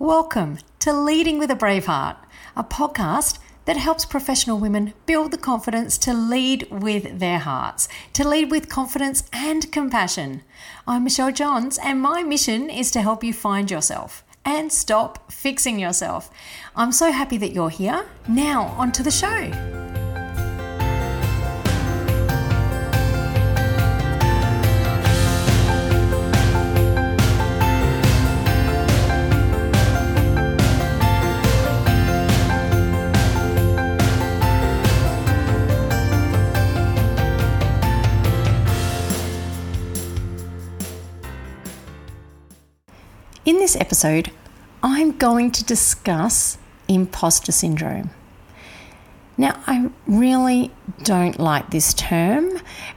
Welcome to Leading with a Brave Heart, a podcast that helps professional women build the confidence to lead with their hearts, to lead with confidence and compassion. I'm Michelle Johns, and my mission is to help you find yourself and stop fixing yourself. I'm so happy that you're here. Now, on to the show. This episode, I'm going to discuss imposter syndrome. Now, I really don't like this term,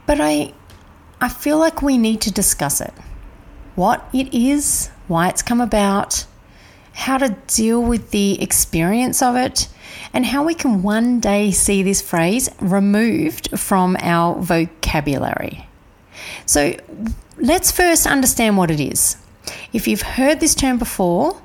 but I, I feel like we need to discuss it. What it is, why it's come about, how to deal with the experience of it, and how we can one day see this phrase removed from our vocabulary. So, let's first understand what it is. If you've heard this term before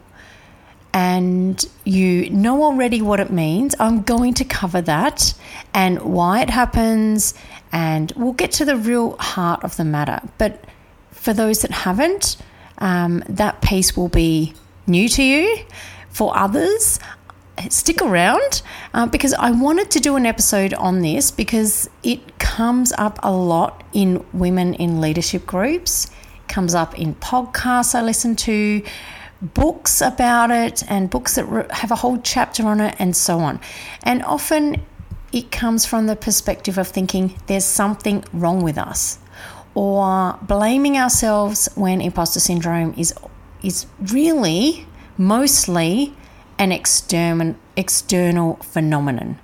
and you know already what it means, I'm going to cover that and why it happens, and we'll get to the real heart of the matter. But for those that haven't, um, that piece will be new to you. For others, stick around uh, because I wanted to do an episode on this because it comes up a lot in women in leadership groups comes up in podcasts I listen to, books about it, and books that have a whole chapter on it, and so on. And often it comes from the perspective of thinking there's something wrong with us or blaming ourselves when imposter syndrome is is really mostly an external external phenomenon.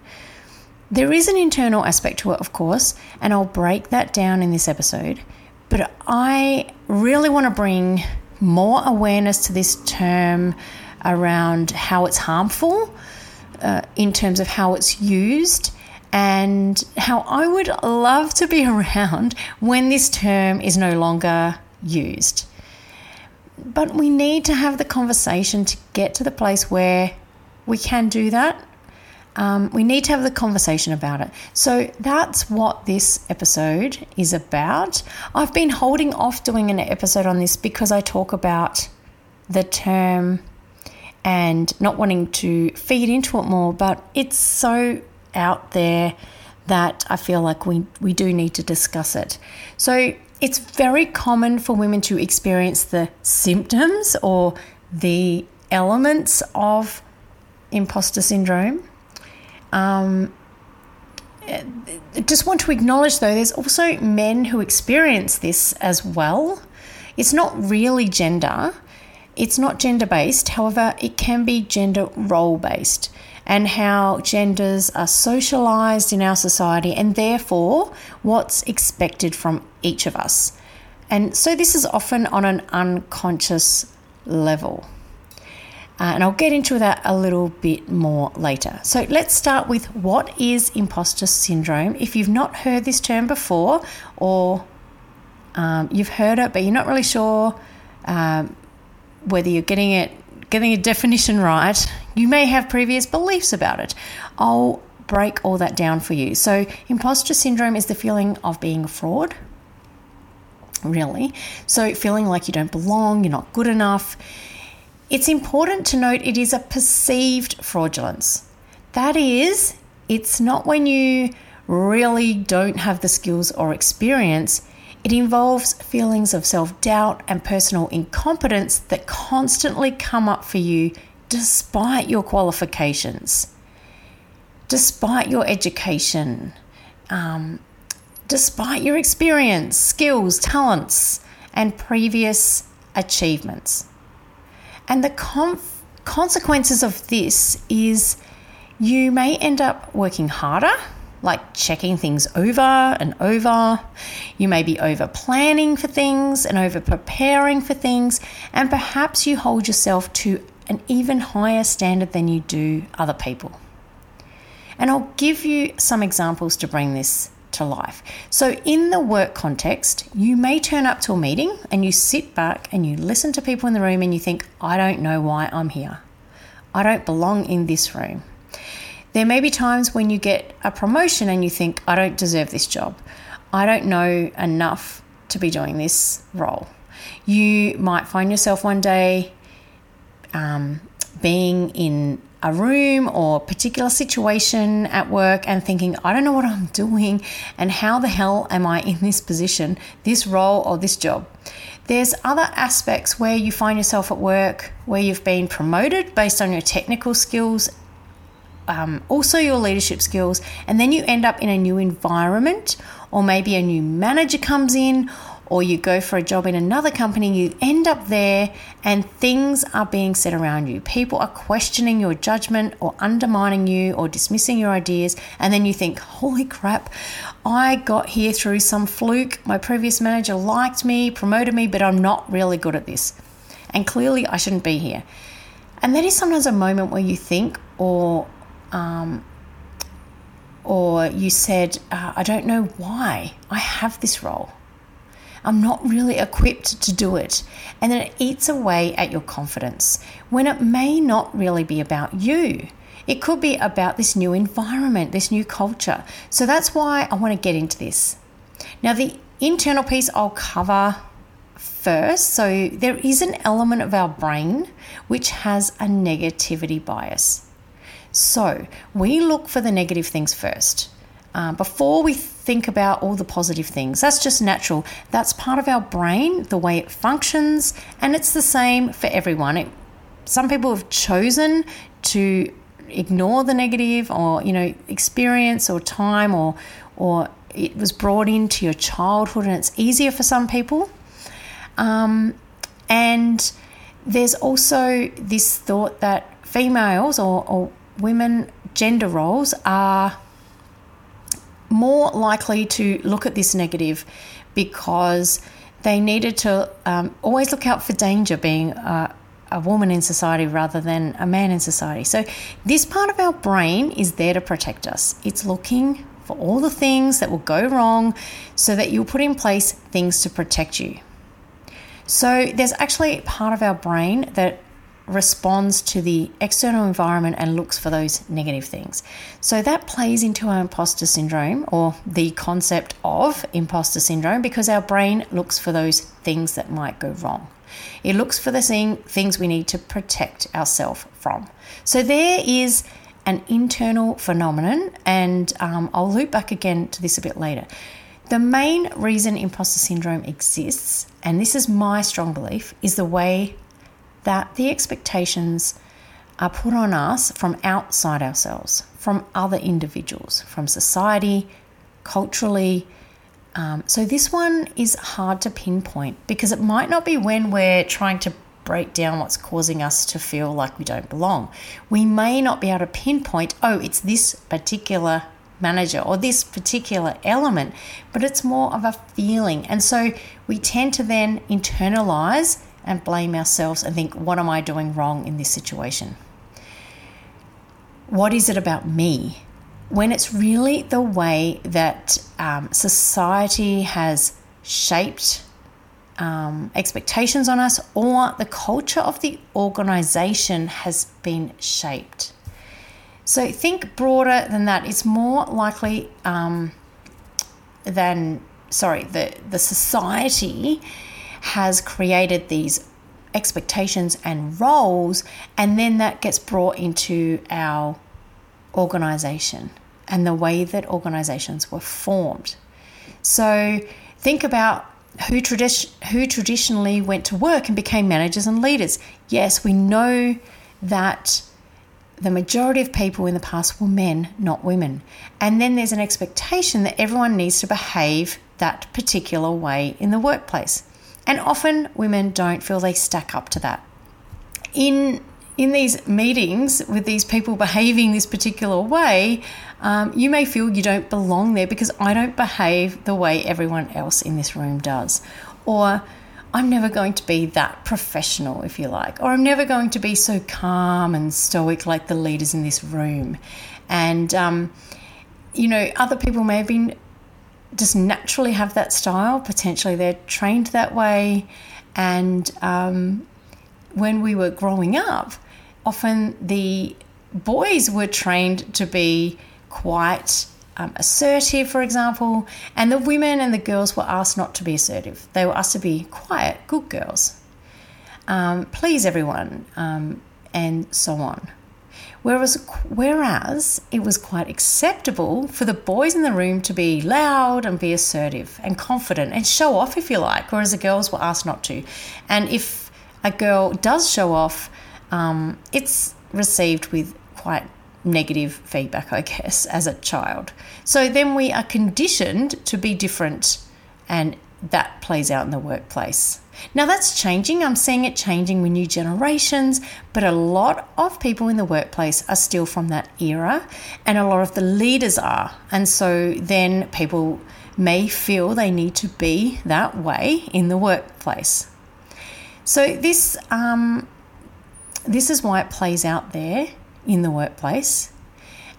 There is an internal aspect to it, of course, and I'll break that down in this episode. But I really want to bring more awareness to this term around how it's harmful uh, in terms of how it's used and how I would love to be around when this term is no longer used. But we need to have the conversation to get to the place where we can do that um, we need to have the conversation about it. So that's what this episode is about. I've been holding off doing an episode on this because I talk about the term and not wanting to feed into it more, but it's so out there that I feel like we, we do need to discuss it. So it's very common for women to experience the symptoms or the elements of imposter syndrome um, just want to acknowledge though, there's also men who experience this as well. It's not really gender, it's not gender based, however, it can be gender role based and how genders are socialized in our society and therefore what's expected from each of us. And so this is often on an unconscious level. Uh, and I'll get into that a little bit more later. So let's start with what is imposter syndrome. If you've not heard this term before, or um, you've heard it but you're not really sure um, whether you're getting it getting a definition right, you may have previous beliefs about it. I'll break all that down for you. So imposter syndrome is the feeling of being a fraud. Really. So feeling like you don't belong, you're not good enough it's important to note it is a perceived fraudulence. That is, it's not when you really don't have the skills or experience. It involves feelings of self doubt and personal incompetence that constantly come up for you despite your qualifications, despite your education, um, despite your experience, skills, talents, and previous achievements. And the conf- consequences of this is you may end up working harder, like checking things over and over. You may be over planning for things and over preparing for things, and perhaps you hold yourself to an even higher standard than you do other people. And I'll give you some examples to bring this to life. So, in the work context, you may turn up to a meeting and you sit back and you listen to people in the room and you think, I don't know why I'm here. I don't belong in this room. There may be times when you get a promotion and you think, I don't deserve this job. I don't know enough to be doing this role. You might find yourself one day um, being in a room or particular situation at work and thinking, I don't know what I'm doing and how the hell am I in this position, this role, or this job. There's other aspects where you find yourself at work where you've been promoted based on your technical skills, um, also your leadership skills, and then you end up in a new environment, or maybe a new manager comes in, or you go for a job in another company, you end up there and things are being said around you. People are questioning your judgment or undermining you or dismissing your ideas. And then you think, holy crap, I got here through some fluke. My previous manager liked me, promoted me, but I'm not really good at this. And clearly I shouldn't be here. And that is sometimes a moment where you think, or um, or you said, uh, I don't know why I have this role. I'm not really equipped to do it. And then it eats away at your confidence when it may not really be about you. It could be about this new environment, this new culture. So that's why I want to get into this. Now, the internal piece I'll cover first. So there is an element of our brain which has a negativity bias. So we look for the negative things first. Uh, before we think about all the positive things. That's just natural. That's part of our brain, the way it functions, and it's the same for everyone. It, some people have chosen to ignore the negative or you know experience or time or or it was brought into your childhood and it's easier for some people um, and there's also this thought that females or, or women gender roles are more likely to look at this negative because they needed to um, always look out for danger being a, a woman in society rather than a man in society. So, this part of our brain is there to protect us. It's looking for all the things that will go wrong so that you'll put in place things to protect you. So, there's actually part of our brain that responds to the external environment and looks for those negative things. So that plays into our imposter syndrome or the concept of imposter syndrome because our brain looks for those things that might go wrong. It looks for the things we need to protect ourselves from. So there is an internal phenomenon, and um, I'll loop back again to this a bit later. The main reason imposter syndrome exists, and this is my strong belief, is the way that the expectations are put on us from outside ourselves, from other individuals, from society, culturally. Um, so this one is hard to pinpoint because it might not be when we're trying to break down what's causing us to feel like we don't belong. We may not be able to pinpoint, oh, it's this particular manager or this particular element, but it's more of a feeling. And so we tend to then internalize and blame ourselves and think, what am I doing wrong in this situation? What is it about me? When it's really the way that um, society has shaped um, expectations on us or the culture of the organization has been shaped. So think broader than that. It's more likely um, than, sorry, the, the society has created these expectations and roles, and then that gets brought into our organization and the way that organizations were formed. So think about who, tradi- who traditionally went to work and became managers and leaders. Yes, we know that the majority of people in the past were men, not women. And then there's an expectation that everyone needs to behave that particular way in the workplace. And often women don't feel they stack up to that. In in these meetings with these people behaving this particular way, um, you may feel you don't belong there because I don't behave the way everyone else in this room does. Or I'm never going to be that professional, if you like. Or I'm never going to be so calm and stoic like the leaders in this room. And, um, you know, other people may have been just naturally have that style. Potentially they're trained that way. And um, when we were growing up, often the boys were trained to be quite um, assertive, for example, and the women and the girls were asked not to be assertive. They were asked to be quiet, good girls, um, please everyone, um, and so on. Whereas, whereas it was quite acceptable for the boys in the room to be loud and be assertive and confident and show off, if you like, whereas the girls were asked not to. And if a girl does show off, um, it's received with quite negative feedback, I guess, as a child. So then we are conditioned to be different, and that plays out in the workplace. Now that's changing. I'm seeing it changing with new generations, but a lot of people in the workplace are still from that era, and a lot of the leaders are. And so then people may feel they need to be that way in the workplace. So this um, this is why it plays out there in the workplace,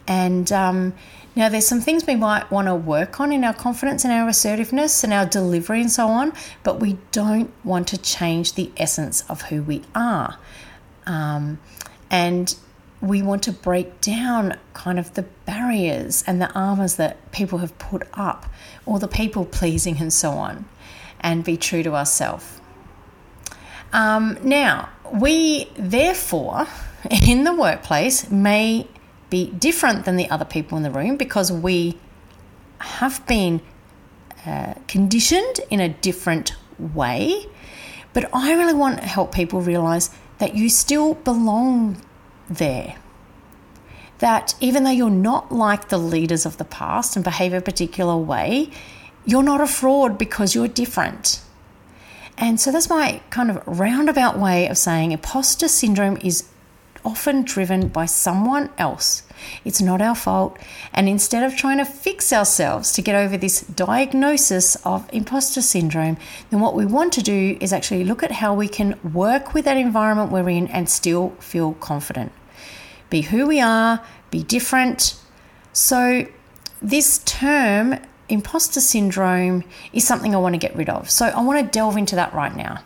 and um, now, there's some things we might want to work on in our confidence and our assertiveness and our delivery and so on, but we don't want to change the essence of who we are. Um, and we want to break down kind of the barriers and the armors that people have put up, or the people pleasing and so on, and be true to ourselves. Um, now, we therefore in the workplace may be different than the other people in the room because we have been uh, conditioned in a different way. But I really want to help people realize that you still belong there. That even though you're not like the leaders of the past and behave a particular way, you're not a fraud because you're different. And so that's my kind of roundabout way of saying imposter syndrome is often driven by someone else. It's not our fault. And instead of trying to fix ourselves to get over this diagnosis of imposter syndrome, then what we want to do is actually look at how we can work with that environment we're in and still feel confident. Be who we are, be different. So, this term, imposter syndrome, is something I want to get rid of. So, I want to delve into that right now.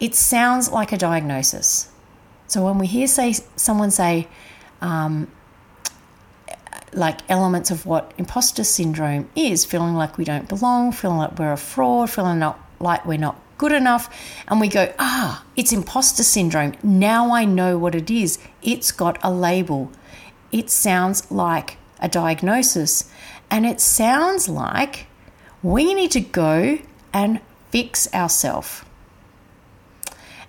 It sounds like a diagnosis. So when we hear say someone say, um, like elements of what imposter syndrome is, feeling like we don't belong, feeling like we're a fraud, feeling not like we're not good enough, and we go, ah, it's imposter syndrome. Now I know what it is. It's got a label. It sounds like a diagnosis, and it sounds like we need to go and fix ourselves.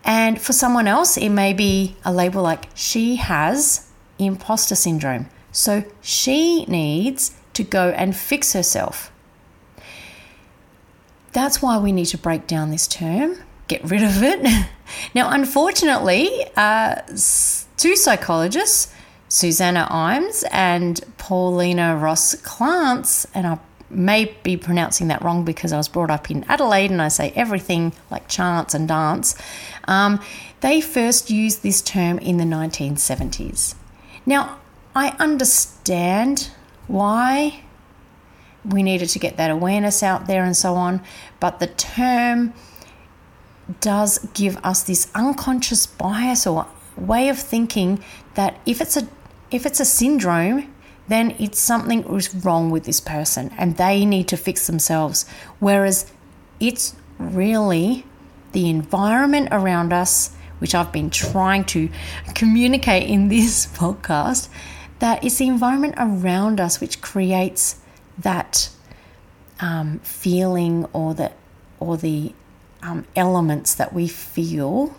And for someone else, it may be a label like she has imposter syndrome. So she needs to go and fix herself. That's why we need to break down this term, get rid of it. now, unfortunately, uh, two psychologists, Susanna Imes and Pauline Rose Clance, and I may be pronouncing that wrong because I was brought up in Adelaide and I say everything like chance and dance. Um, they first used this term in the 1970s. Now, I understand why we needed to get that awareness out there and so on, but the term does give us this unconscious bias or way of thinking that if it's a if it's a syndrome then it's something is wrong with this person and they need to fix themselves. Whereas it's really the environment around us, which I've been trying to communicate in this podcast, that it's the environment around us which creates that um, feeling or the or the um, elements that we feel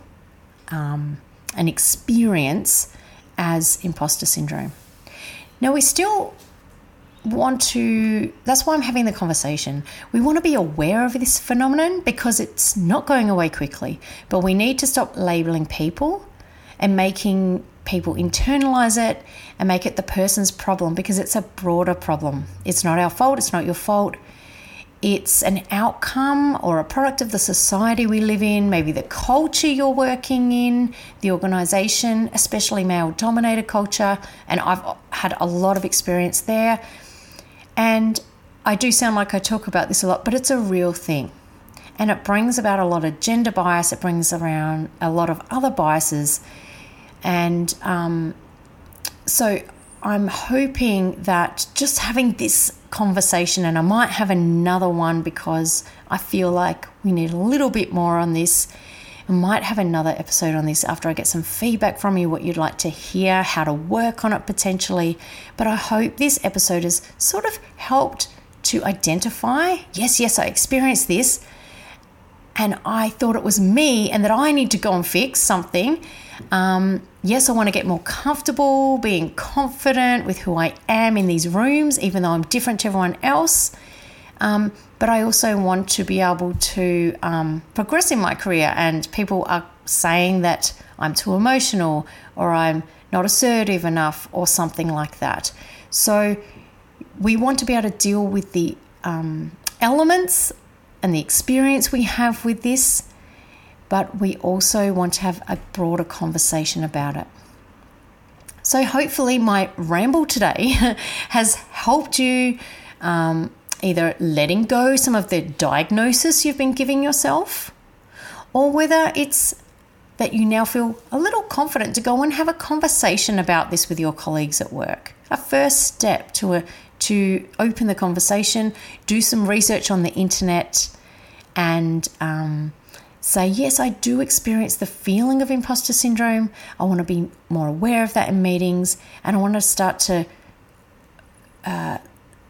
um, and experience as imposter syndrome. Now, we still want to, that's why I'm having the conversation. We want to be aware of this phenomenon because it's not going away quickly, but we need to stop labeling people and making people internalize it and make it the person's problem because it's a broader problem. It's not our fault, it's not your fault. It's an outcome or a product of the society we live in, maybe the culture you're working in, the organization, especially male dominated culture. And I've had a lot of experience there. And I do sound like I talk about this a lot, but it's a real thing. And it brings about a lot of gender bias, it brings around a lot of other biases. And um, so I'm hoping that just having this conversation, and I might have another one because I feel like we need a little bit more on this. I might have another episode on this after I get some feedback from you, what you'd like to hear, how to work on it potentially. But I hope this episode has sort of helped to identify yes, yes, I experienced this, and I thought it was me and that I need to go and fix something. Um, yes, I want to get more comfortable, being confident with who I am in these rooms, even though I'm different to everyone else. Um, but I also want to be able to um, progress in my career. And people are saying that I'm too emotional or I'm not assertive enough or something like that. So we want to be able to deal with the um, elements and the experience we have with this, but we also want to have a broader conversation about it. So, hopefully, my ramble today has helped you um, either letting go some of the diagnosis you've been giving yourself, or whether it's that you now feel a little confident to go and have a conversation about this with your colleagues at work. A first step to a to open the conversation, do some research on the internet, and um, say, Yes, I do experience the feeling of imposter syndrome. I want to be more aware of that in meetings, and I want to start to uh,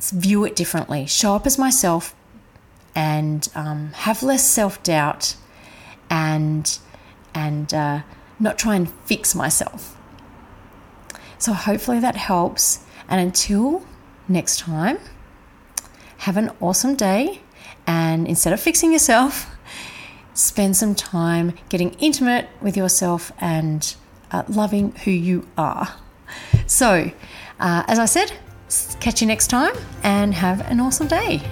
view it differently, show up as myself, and um, have less self doubt, and and uh, not try and fix myself. So hopefully that helps. And until next time, have an awesome day. And instead of fixing yourself, spend some time getting intimate with yourself and uh, loving who you are. So, uh, as I said, catch you next time and have an awesome day.